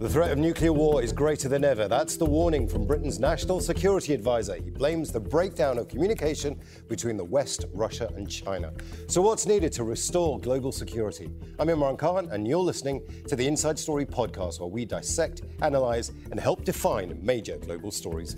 The threat of nuclear war is greater than ever. That's the warning from Britain's National Security Advisor. He blames the breakdown of communication between the West, Russia, and China. So, what's needed to restore global security? I'm Imran Khan, and you're listening to the Inside Story podcast, where we dissect, analyze, and help define major global stories.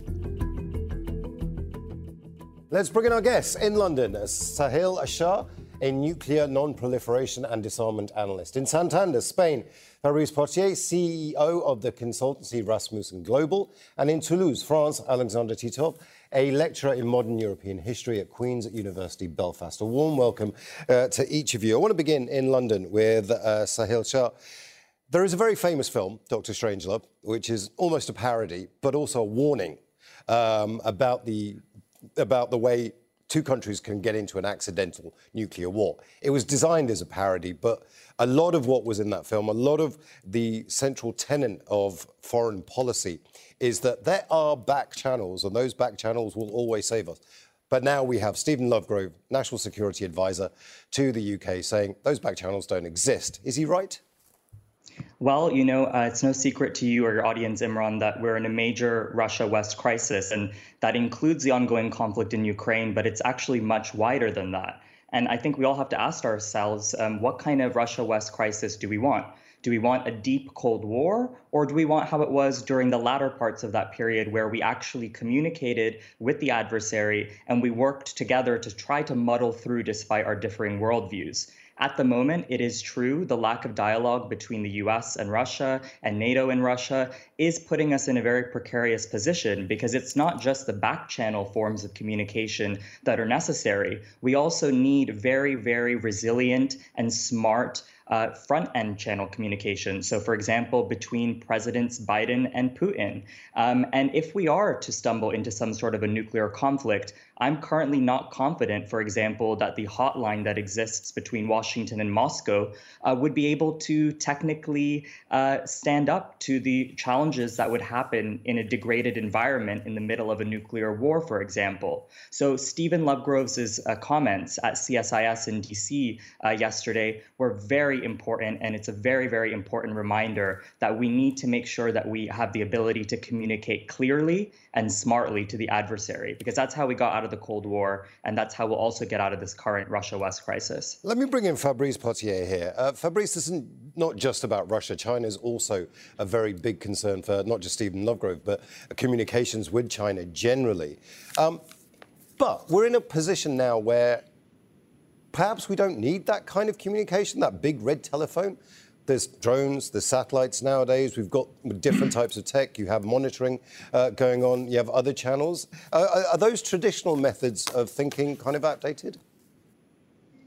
Let's bring in our guests in London, Sahil Shah, a nuclear non proliferation and disarmament analyst. In Santander, Spain, Fabrice Pothier, CEO of the consultancy Rasmussen Global, and in Toulouse, France, Alexander Titov, a lecturer in modern European history at Queen's University Belfast. A warm welcome uh, to each of you. I want to begin in London with uh, Sahil Shah. There is a very famous film, Doctor Strangelove, which is almost a parody, but also a warning um, about the about the way two countries can get into an accidental nuclear war. It was designed as a parody, but a lot of what was in that film, a lot of the central tenet of foreign policy is that there are back channels, and those back channels will always save us. But now we have Stephen Lovegrove, National Security Advisor to the UK, saying those back channels don't exist. Is he right? Well, you know, uh, it's no secret to you or your audience, Imran, that we're in a major Russia West crisis, and that includes the ongoing conflict in Ukraine, but it's actually much wider than that. And I think we all have to ask ourselves um, what kind of Russia West crisis do we want? Do we want a deep Cold War, or do we want how it was during the latter parts of that period where we actually communicated with the adversary and we worked together to try to muddle through despite our differing worldviews? At the moment, it is true the lack of dialogue between the US and Russia and NATO and Russia is putting us in a very precarious position because it's not just the back channel forms of communication that are necessary. We also need very, very resilient and smart uh, front end channel communication. So, for example, between Presidents Biden and Putin. Um, and if we are to stumble into some sort of a nuclear conflict, I'm currently not confident, for example, that the hotline that exists between Washington and Moscow uh, would be able to technically uh, stand up to the challenges that would happen in a degraded environment in the middle of a nuclear war, for example. So, Stephen Lovegrove's uh, comments at CSIS in DC uh, yesterday were very important, and it's a very, very important reminder that we need to make sure that we have the ability to communicate clearly and smartly to the adversary, because that's how we got out of the Cold War, and that's how we'll also get out of this current Russia West crisis. Let me bring in Fabrice Pothier here. Uh, Fabrice, this is not just about Russia. China is also a very big concern for not just Stephen Lovegrove, but communications with China generally. Um, but we're in a position now where perhaps we don't need that kind of communication, that big red telephone. There's drones, there's satellites nowadays. We've got different types of tech. You have monitoring uh, going on. You have other channels. Uh, are, those traditional methods of thinking kind of outdated?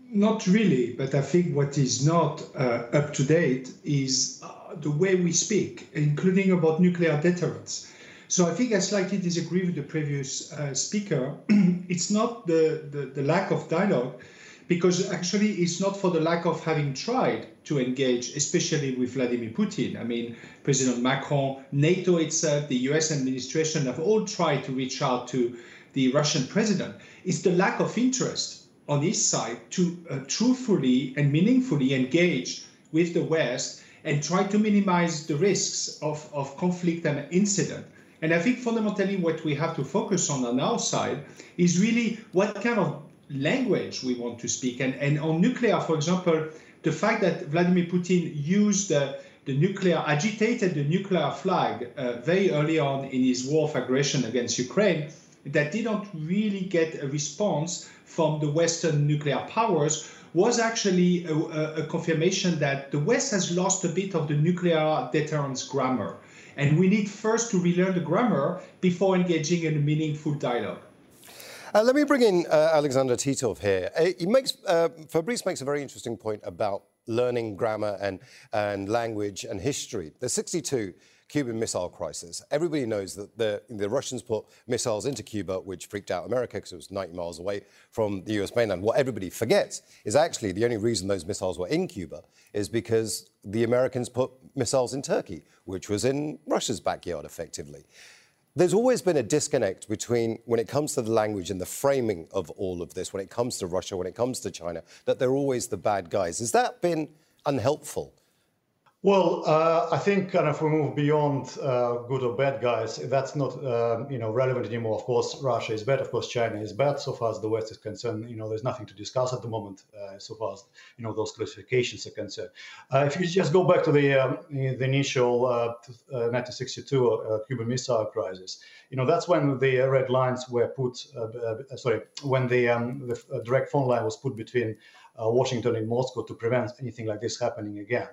Not really, but I think what is not uh, up to date is uh, the way we speak, including about nuclear deterrence. So I think I slightly disagree with the previous uh, speaker. it's not the, the, the lack of dialogue, because actually it's not for the lack of having tried to engage, especially with Vladimir Putin. I mean, President Macron, NATO itself, the US administration have all tried to reach out to the Russian president. It's the lack of interest on his side to uh, truthfully and meaningfully engage with the West and try to minimize the risks of, of conflict and incident. And I think fundamentally what we have to focus on on our side is really what kind of language we want to speak. And, and on nuclear, for example, the fact that Vladimir Putin used uh, the nuclear, agitated the nuclear flag uh, very early on in his war of aggression against Ukraine, that didn't really get a response from the Western nuclear powers was actually a, a, confirmation that the West has lost a bit of the nuclear deterrence grammar. And we need first to relearn the grammar before engaging in a meaningful dialogue. Uh, let me bring in uh, Alexander Titov here. Uh, he makes, uh, Fabrice makes a very interesting point about learning grammar and, and language and history. The 62 Cuban Missile Crisis. Everybody knows that the, the Russians put missiles into Cuba, which freaked out America because it was 90 miles away from the US mainland. What everybody forgets is actually the only reason those missiles were in Cuba is because the Americans put missiles in Turkey, which was in Russia's backyard effectively. There's always been a disconnect between when it comes to the language and the framing of all of this, when it comes to Russia, when it comes to China, that they're always the bad guys. Has that been unhelpful? Well, uh, I think kind of we move beyond uh, good or bad guys. That's not uh, you know relevant anymore. Of course, Russia is bad. Of course, China is bad. So far as the West is concerned, you know, there's nothing to discuss at the moment. Uh, so far as you know those classifications are concerned. Uh, if you just go back to the um, the initial 1962 uh, Cuban Missile Crisis, you know that's when the red lines were put. sorry, when the, um, the direct phone line was put between Washington and Moscow to prevent anything like this happening again.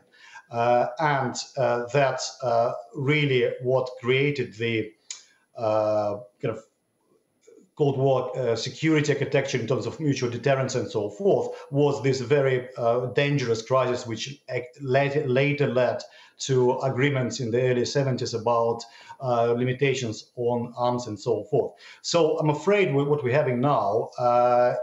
Uh, and uh, that's uh, really what created the kind of Cold War uh, security architecture in terms of mutual deterrence and so forth was this very uh, dangerous crisis, which later, later led to agreements in the early 70s about uh, limitations on arms and so forth. So I'm afraid what we're having now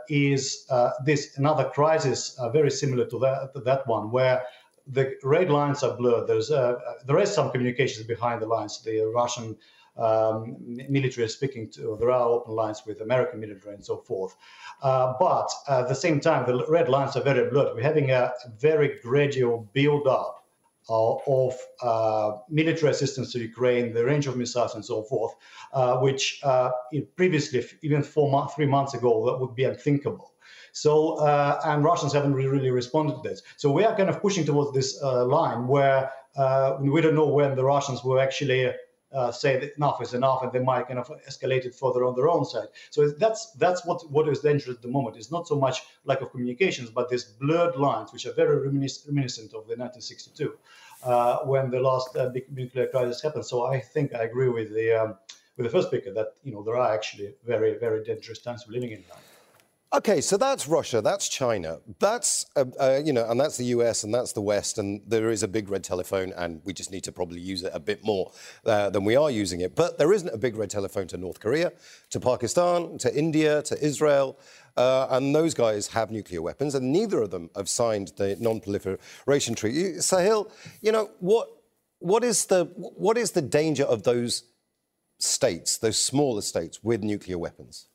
is this another crisis very similar to that, to that one, where the red lines are blurred. There's uh, there is some communications behind the lines. The Russian um, military is speaking to. There are open lines with American military and so forth. Uh, but at the same time, the red lines are very blurred. We're having a very gradual build-up uh, of uh, military assistance to Ukraine, the range of missiles and so forth, uh, which uh, previously, even four, mo- three months ago, that would be unthinkable. So, uh, and Russians haven't really responded to this. So we are kind of pushing towards this uh, line where uh, we don't know when the Russians will actually uh, say that enough is enough, and they might kind of escalate it further on their own side. So that's that's what what is dangerous at the moment. It's not so much lack of communications, but these blurred lines, which are very reminiscent of the 1962, uh, when the last uh, big nuclear crisis happened. So I think I agree with the um, with the first speaker that you know there are actually very very dangerous times we're living in now. Okay, so that's Russia, that's China, that's uh, uh, you know, and that's the US, and that's the West, and there is a big red telephone, and we just need to probably use it a bit more uh, than we are using it. But there isn't a big red telephone to North Korea, to Pakistan, to India, to Israel, uh, and those guys have nuclear weapons, and neither of them have signed the Non-Proliferation Treaty. Sahil, you know what? What is the what is the danger of those states, those smaller states with nuclear weapons?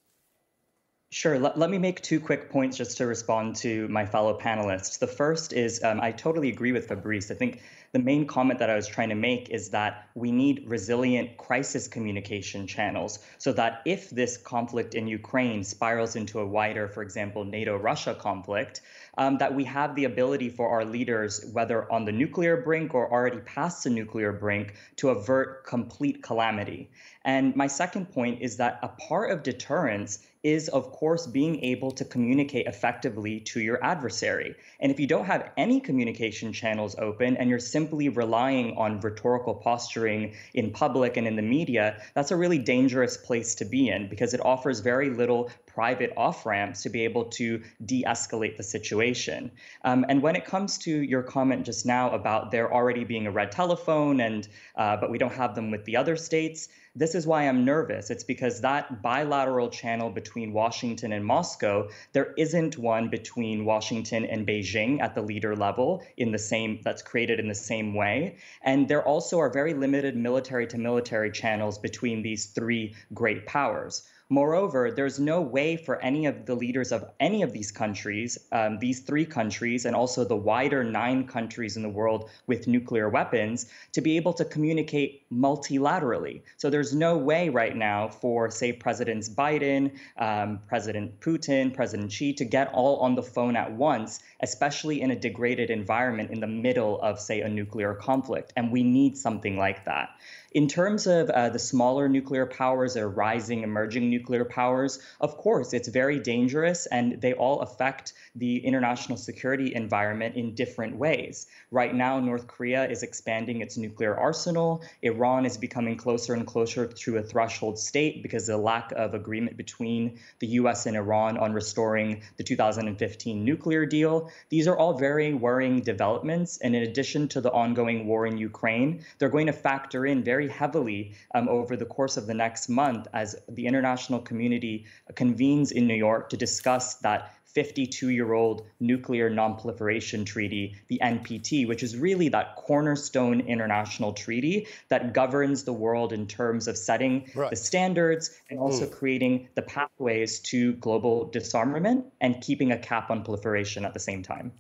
Sure. Let, let me make two quick points just to respond to my fellow panelists. The first is um, I totally agree with Fabrice. I think the main comment that I was trying to make is that we need resilient crisis communication channels so that if this conflict in Ukraine spirals into a wider, for example, NATO Russia conflict, um, that we have the ability for our leaders, whether on the nuclear brink or already past the nuclear brink, to avert complete calamity. And my second point is that a part of deterrence is, of course, being able to communicate effectively to your adversary. And if you don't have any communication channels open and you're simply relying on rhetorical posturing in public and in the media, that's a really dangerous place to be in because it offers very little private off ramps to be able to de escalate the situation. Um, and when it comes to your comment just now about there already being a red telephone and uh, but we don't have them with the other states, this is why I'm nervous. It's because that bilateral channel between Washington and Moscow, there isn't one between Washington and Beijing at the leader level in the same that's created in the same way. And there also are very limited military to military channels between these three great powers. Moreover, there's no way for any of the leaders of any of these countries, um, these three countries, and also the wider nine countries in the world with nuclear weapons, to be able to communicate multilaterally. So there's no way right now for, say, Presidents Biden, um, President Putin, President Xi to get all on the phone at once, especially in a degraded environment in the middle of, say, a nuclear conflict. And we need something like that. In terms of uh, the smaller nuclear powers or rising emerging nuclear powers, of course, it's very dangerous and they all affect the international security environment in different ways. Right now, North Korea is expanding its nuclear arsenal. Iran is becoming closer and closer to a threshold state because of the lack of agreement between the US and Iran on restoring the 2015 nuclear deal. These are all very worrying developments. And in addition to the ongoing war in Ukraine, they're going to factor in very very heavily um, over the course of the next month as the international community convenes in New York to discuss that 52 year old nuclear non-proliferation treaty, the NPT, which is really that cornerstone international treaty that governs the world in terms of setting right. the standards and also mm. creating the pathways to global disarmament and keeping a cap on proliferation at the same time.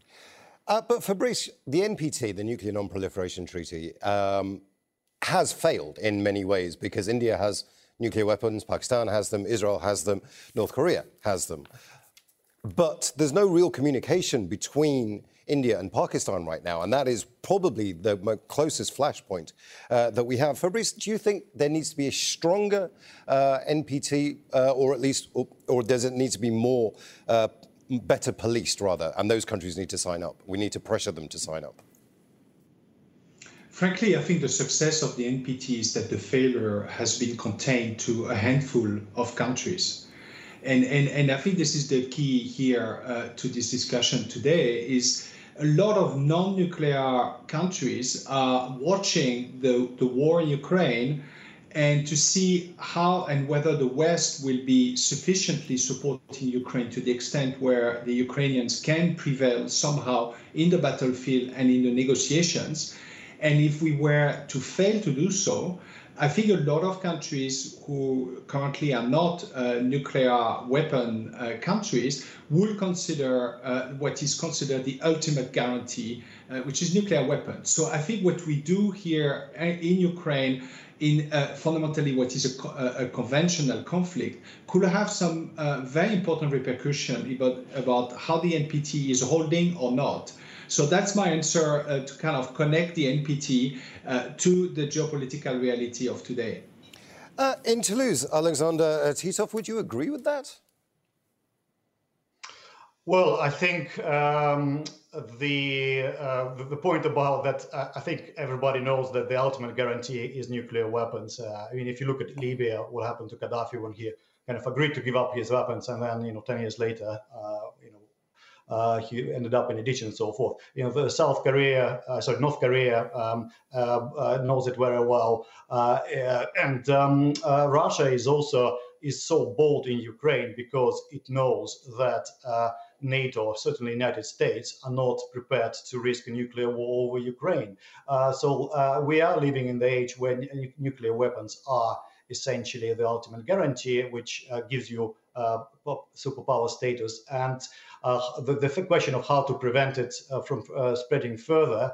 Uh, but Fabrice, the NPT, the Nuclear Non-Proliferation Treaty, um, has failed in many ways because India has nuclear weapons, Pakistan has them, Israel has them, North Korea has them. But there's no real communication between India and Pakistan right now, and that is probably the closest flashpoint uh, that we have. Fabrice, do you think there needs to be a stronger uh, NPT, uh, or at least, or, or, does it need to be more, uh, better policed rather, and those countries need to sign up? We need to pressure them to sign up. Frankly, I think the success of the NPT is that the failure has been contained to a handful of countries. And, and, and I think this is the key here uh, to this discussion today is a lot of non-nuclear countries are watching the, the war in Ukraine and to see how and whether the West will be sufficiently supporting Ukraine to the extent where the Ukrainians can prevail somehow in the battlefield and in the negotiations. And if we were to fail to do so, I think a lot of countries who currently are not uh, nuclear weapon uh, countries will consider uh, what is considered the ultimate guarantee, uh, which is nuclear weapons. So I think what we do here uh, in Ukraine in uh, fundamentally what is a, a, conventional conflict could have some very important repercussion about, about how the NPT is holding or not. So that's my answer uh, to kind of connect the NPT uh, to the geopolitical reality of today. Uh, in Toulouse, Alexander uh, Titov, would you agree with that? Well, I think um, the, uh, the, the point about that, uh, I think everybody knows that the ultimate guarantee is nuclear weapons. Uh, I mean, if you look at Libya, what happened to Gaddafi when he kind of agreed to give up his weapons, and then you know, ten years later, you know, uh, he ended up in a and so forth. You know, South Korea, uh, sorry, North Korea um, uh, knows it very well, and um, Russia is also is so bold in Ukraine because it knows that. NATO, certainly United States, are not prepared to risk a nuclear war over Ukraine. Uh, so uh, we are living in the age when nuclear weapons are essentially the ultimate guarantee, which uh, gives you superpower status. And uh, the, the question of how to prevent it uh, from uh, spreading further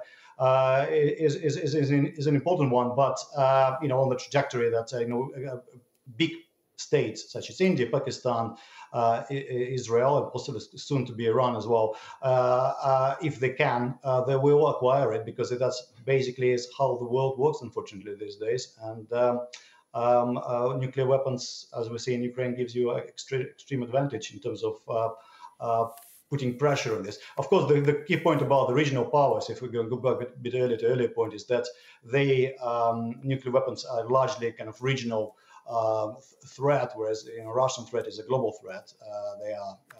is, is, is, is, is, an important one. But you know, on the trajectory that you know, big states such as India, Pakistan, uh, Israel, and possibly soon to be Iran as well, uh, uh, if they can, they will acquire it because that's basically is how the world works, unfortunately, these days. And um, um, nuclear weapons, as we see in Ukraine, gives you an extreme, extreme advantage in terms of uh, putting pressure on this. Of course, the, the, key point about the regional powers, if we go, back a bit earlier to earlier point, is that they um, nuclear weapons are largely kind of regional uh, threat, whereas you know Russian threat is a global threat. Uh, they are uh,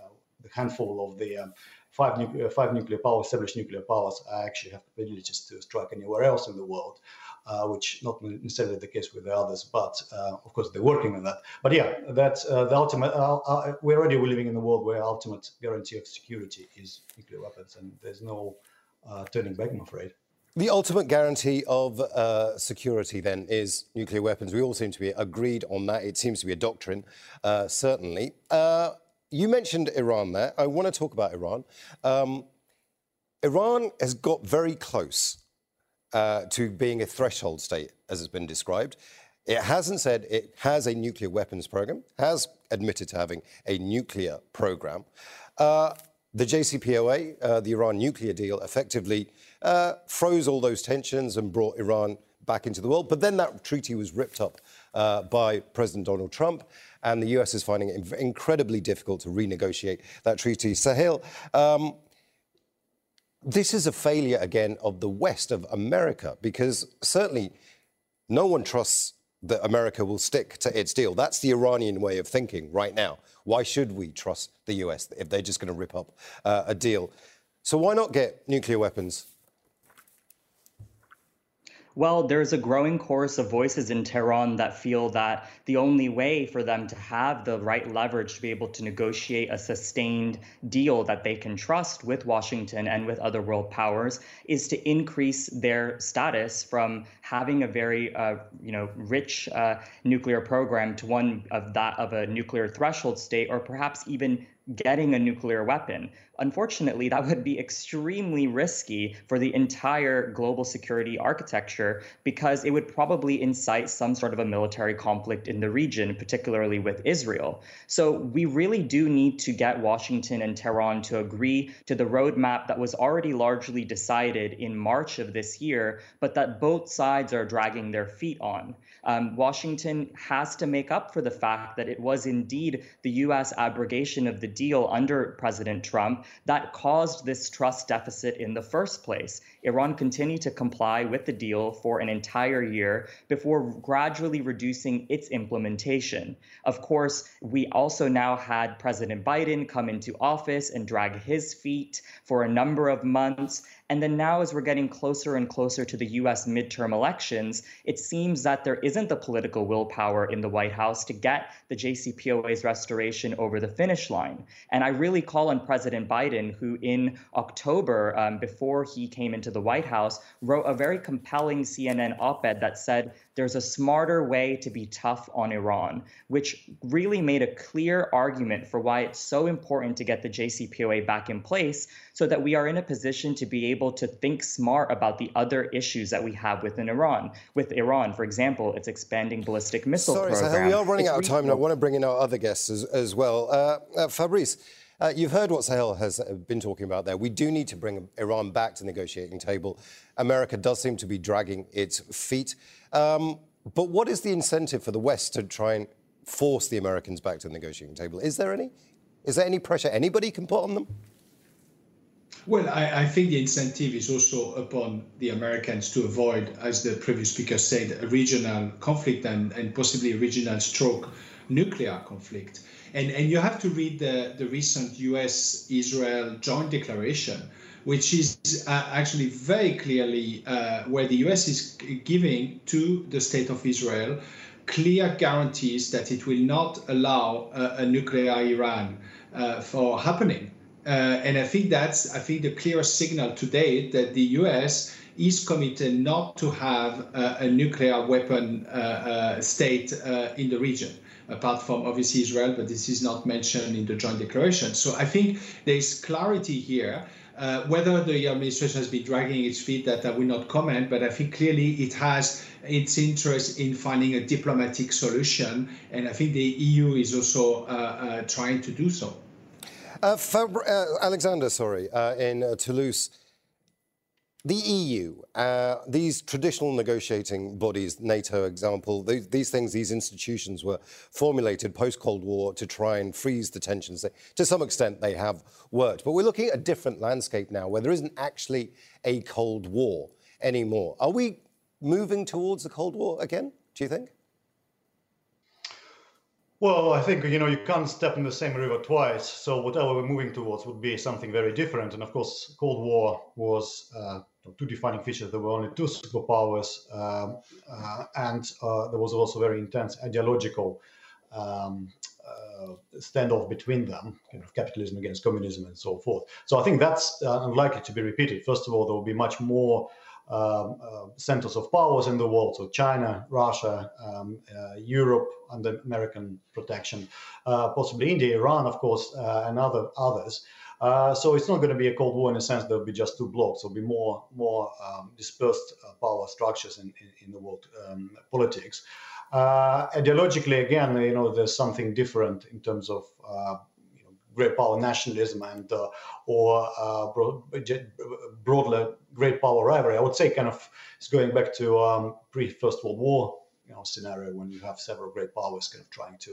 handful of the um, five, nuclear, five nuclear powers, established nuclear powers, actually have capabilities to strike anywhere else in the world uh, which not necessarily the case with the others, but uh, of course they're working on that. But yeah, that's uh, the ultimate. Uh, uh, we're already living in a world where ultimate guarantee of security is nuclear weapons, and there's no uh, turning back, I'm afraid. The ultimate guarantee of uh, security then is nuclear weapons. We all seem to be agreed on that. It seems to be a doctrine, uh, certainly. Uh, you mentioned Iran there. I want to talk about Iran. Um, Iran has got very close uh, to being a threshold state, as it's been described. It hasn't said it has a nuclear weapons program, has admitted to having a nuclear program. Uh, the JCPOA, uh, the Iran nuclear deal, effectively uh, froze all those tensions and brought Iran back into the world. But then that treaty was ripped up uh, by President Donald Trump, and the US is finding it incredibly difficult to renegotiate that treaty. Sahil, um, this is a failure again of the West, of America, because certainly no one trusts that America will stick to its deal. That's the Iranian way of thinking right now. Why should we trust the US if they're just going to rip up uh, a deal? So why not get nuclear weapons well, there's a growing chorus of voices in Tehran that feel that the only way for them to have the right leverage to be able to negotiate a sustained deal that they can trust with Washington and with other world powers is to increase their status from having a very, uh, you know, rich uh, nuclear program to one of that of a nuclear threshold state, or perhaps even getting a nuclear weapon. Unfortunately, that would be extremely risky for the entire global security architecture because it would probably incite some sort of a military conflict in the region, particularly with Israel. So we really do need to get Washington and Tehran to agree to the roadmap that was already largely decided in March of this year, but that both sides are dragging their feet on. Um, Washington has to make up for the fact that it was indeed the U.S. abrogation of the deal under President Trump that caused this trust deficit in the first place. Iran continued to comply with the deal for an entire year before gradually reducing its implementation. Of course, we also now had President Biden come into office and drag his feet for a number of months. And then now, as we're getting closer and closer to the US midterm elections, it seems that there isn't the political willpower in the White House to get the JCPOA's restoration over the finish line. And I really call on President Biden, who in October, um, before he came into the White House, wrote a very compelling CNN op ed that said there's a smarter way to be tough on Iran, which really made a clear argument for why it's so important to get the JCPOA back in place so that we are in a position to be able to think smart about the other issues that we have within Iran. With Iran, for example, it's expanding ballistic missile Sorry, program. Sorry, we are running it's out of time, and I want to bring in our other guests as, as well. Uh, uh, Fabrice, uh, you've heard what Sahil has uh, been talking about there. We do need to bring Iran back to the negotiating table. America does seem to be dragging its feet. Um, but what is the incentive for the West to try and force the Americans back to the negotiating table? Is there any? Is there any pressure anybody can put on them? Well, I, I, think the incentive is also upon the Americans to avoid, as the previous speaker said, a regional conflict and, and possibly a regional stroke nuclear conflict. And, and you have to read the, the recent US Israel joint declaration, which is uh, actually very clearly uh, where the US is giving to the state of Israel clear guarantees that it will not allow uh, a nuclear Iran uh, for happening. Uh, and I think that's I think the clearest signal today that the US is committed not to have a nuclear weapon state in the region apart from obviously Israel, but this is not mentioned in the joint declaration. So I think there is clarity here. Uh, whether the administration has been dragging its feet, that I will not comment, but I think clearly it has its interest in finding a diplomatic solution, and I think the EU is also uh, uh, trying to do so. Uh, uh, Alexander, sorry, uh, in Toulouse, the EU, uh, these traditional negotiating bodies, NATO example, these, these, things, these institutions were formulated post Cold War to try and freeze the tensions. To some extent, they have worked. But we're looking at a different landscape now where there isn't actually a Cold War anymore. Are we moving towards a Cold War again, do you think? Well, I think you know you can't step in the same river twice. So whatever we're moving towards would be something very different. And of course, Cold War was uh, two defining features. There were only two superpowers, um, uh, and uh, there was also very intense ideological um, uh, standoff between them, kind of capitalism against communism and so forth. So I think that's uh, unlikely to be repeated. First of all, there will be much more um, uh, centers of powers in the world. So China, Russia, um, uh, Europe under American protection, uh, possibly India, Iran, of course, and other others. Uh, so it's not going to be a cold war in a sense. There'll be just two blocks. There'll be more more um, dispersed uh, power structures in, in, in the world um, politics. Uh, ideologically, again, you know, there's something different in terms of great power nationalism and uh, or uh, broadly great power rivalry. I would say kind of it's going back to um, pre First World War you know scenario when you have several great powers kind of trying to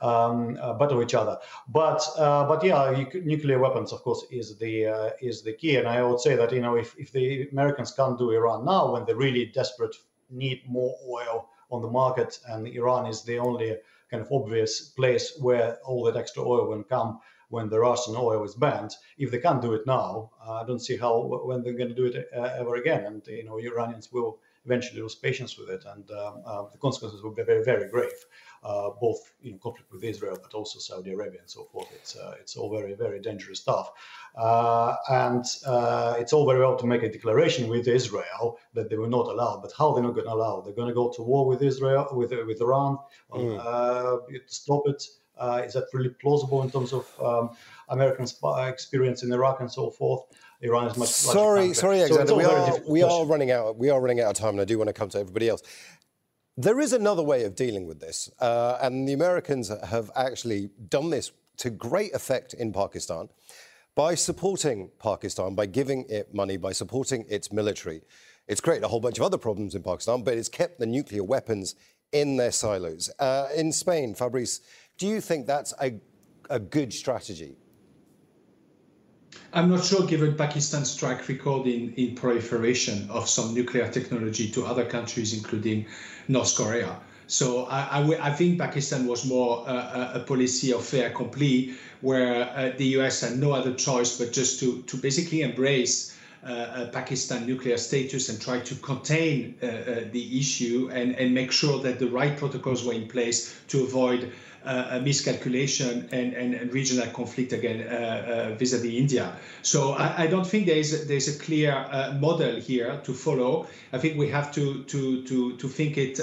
um, uh, battle each other. But uh, but yeah, nuclear weapons of course is the uh, is the key. And I would say that you know if if the Americans can't do Iran now when they really desperate need more oil on the market and Iran is the only kind of obvious place where all that extra oil will come when the Russian oil is banned. If they can't do it now, uh, I don't see how when they're going to do it uh, ever again. And you know, Iranians will eventually lose patience with it, and um, uh, the consequences will be very, very grave. Uh, both in conflict with Israel, but also Saudi Arabia and so forth. It's uh, it's all very, very dangerous stuff, uh, and it's all very well to make a declaration with Israel that they will not allow. But how they're not going to allow? They're going to go to war with Israel, with with Iran, mm. to stop it. Uh, is that really plausible in terms of um, American experience in Iraq and so forth? Iran is much. Sorry, sorry, Alexander. So we are we are running out. We are running out of time, and I do want to come to everybody else. There is another way of dealing with this, uh, and the Americans have actually done this to great effect in Pakistan by supporting Pakistan, by giving it money, by supporting its military. It's created a whole bunch of other problems in Pakistan, but it's kept the nuclear weapons in their silos. Uh, in Spain, Fabrice, do you think that's a, a good strategy? I'm not sure, given Pakistan's track record in, in proliferation of some nuclear technology to other countries, including North Korea. So I, I, I think Pakistan was more uh, a policy of fait accompli, where uh, the US had no other choice but just to, to basically embrace uh, Pakistan nuclear status and try to contain uh, uh, the issue and, and make sure that the right protocols were in place to avoid uh, a miscalculation and, and, and, regional conflict again uh, uh, vis-a-vis India. So I, I, don't think there is a, there's a clear model here to follow. I think we have to to to to think it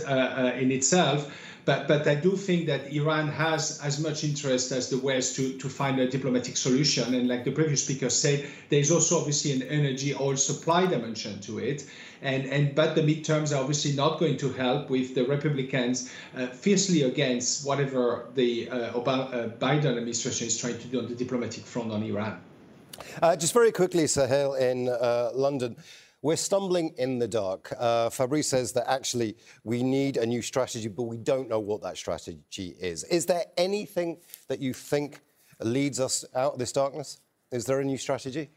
in itself. But, but I do think that Iran has as much interest as the West to, to find a diplomatic solution. And like the previous speaker said, there's also obviously an energy oil supply dimension to it. And, and but the midterms are obviously not going to help with the Republicans uh, fiercely against whatever the uh, Obama, uh, Biden administration is trying to do on the diplomatic front on Iran. Uh, just very quickly, Sahil, in uh, London. We're stumbling in the dark. Uh, Fabrice says that actually we need a new strategy, but we don't know what that strategy is. Is there anything that you think leads us out of this darkness? Is there a new strategy?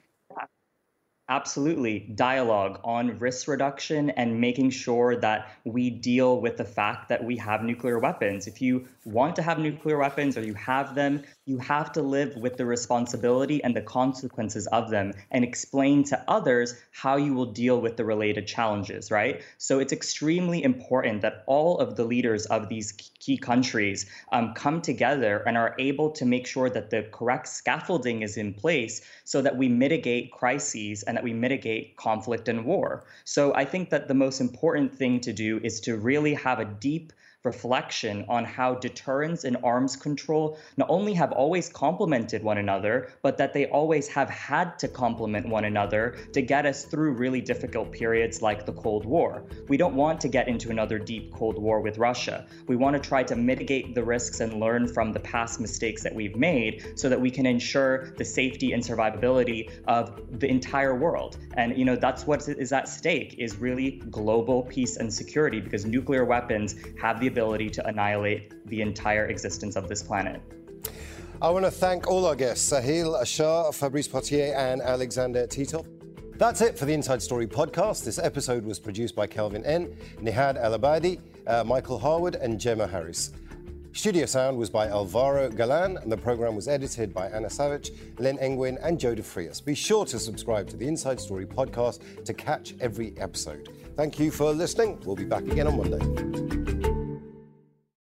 Absolutely. Dialogue on risk reduction and making sure that we deal with the fact that we have nuclear weapons. If you want to have nuclear weapons or you have them, you have to live with the responsibility and the consequences of them and explain to others how you will deal with the related challenges, right? So it's extremely important that all of the leaders of these key countries um, come together and are able to make sure that the correct scaffolding is in place so that we mitigate crises and that we mitigate conflict and war. So I think that the most important thing to do is to really have a deep reflection on how deterrence and arms control not only have always complemented one another, but that they always have had to complement one another to get us through really difficult periods like the Cold War. We don't want to get into another deep Cold War with Russia. We want to try to mitigate the risks and learn from the past mistakes that we've made so that we can ensure the safety and survivability of the entire world. And you know that's what is at stake is really global peace and security because nuclear weapons have the ability to annihilate the entire existence of this planet. I want to thank all our guests, Sahil Shah, Fabrice Pothier, and Alexander Titov. That's it for the Inside Story podcast. This episode was produced by Kelvin N., Nihad Alabadi, uh, Michael Harwood, and Gemma Harris. Studio sound was by Alvaro Galan, and the program was edited by Anna Savage, Len Engwin, and Joe DeFrias. Be sure to subscribe to the Inside Story podcast to catch every episode. Thank you for listening. We'll be back again on Monday.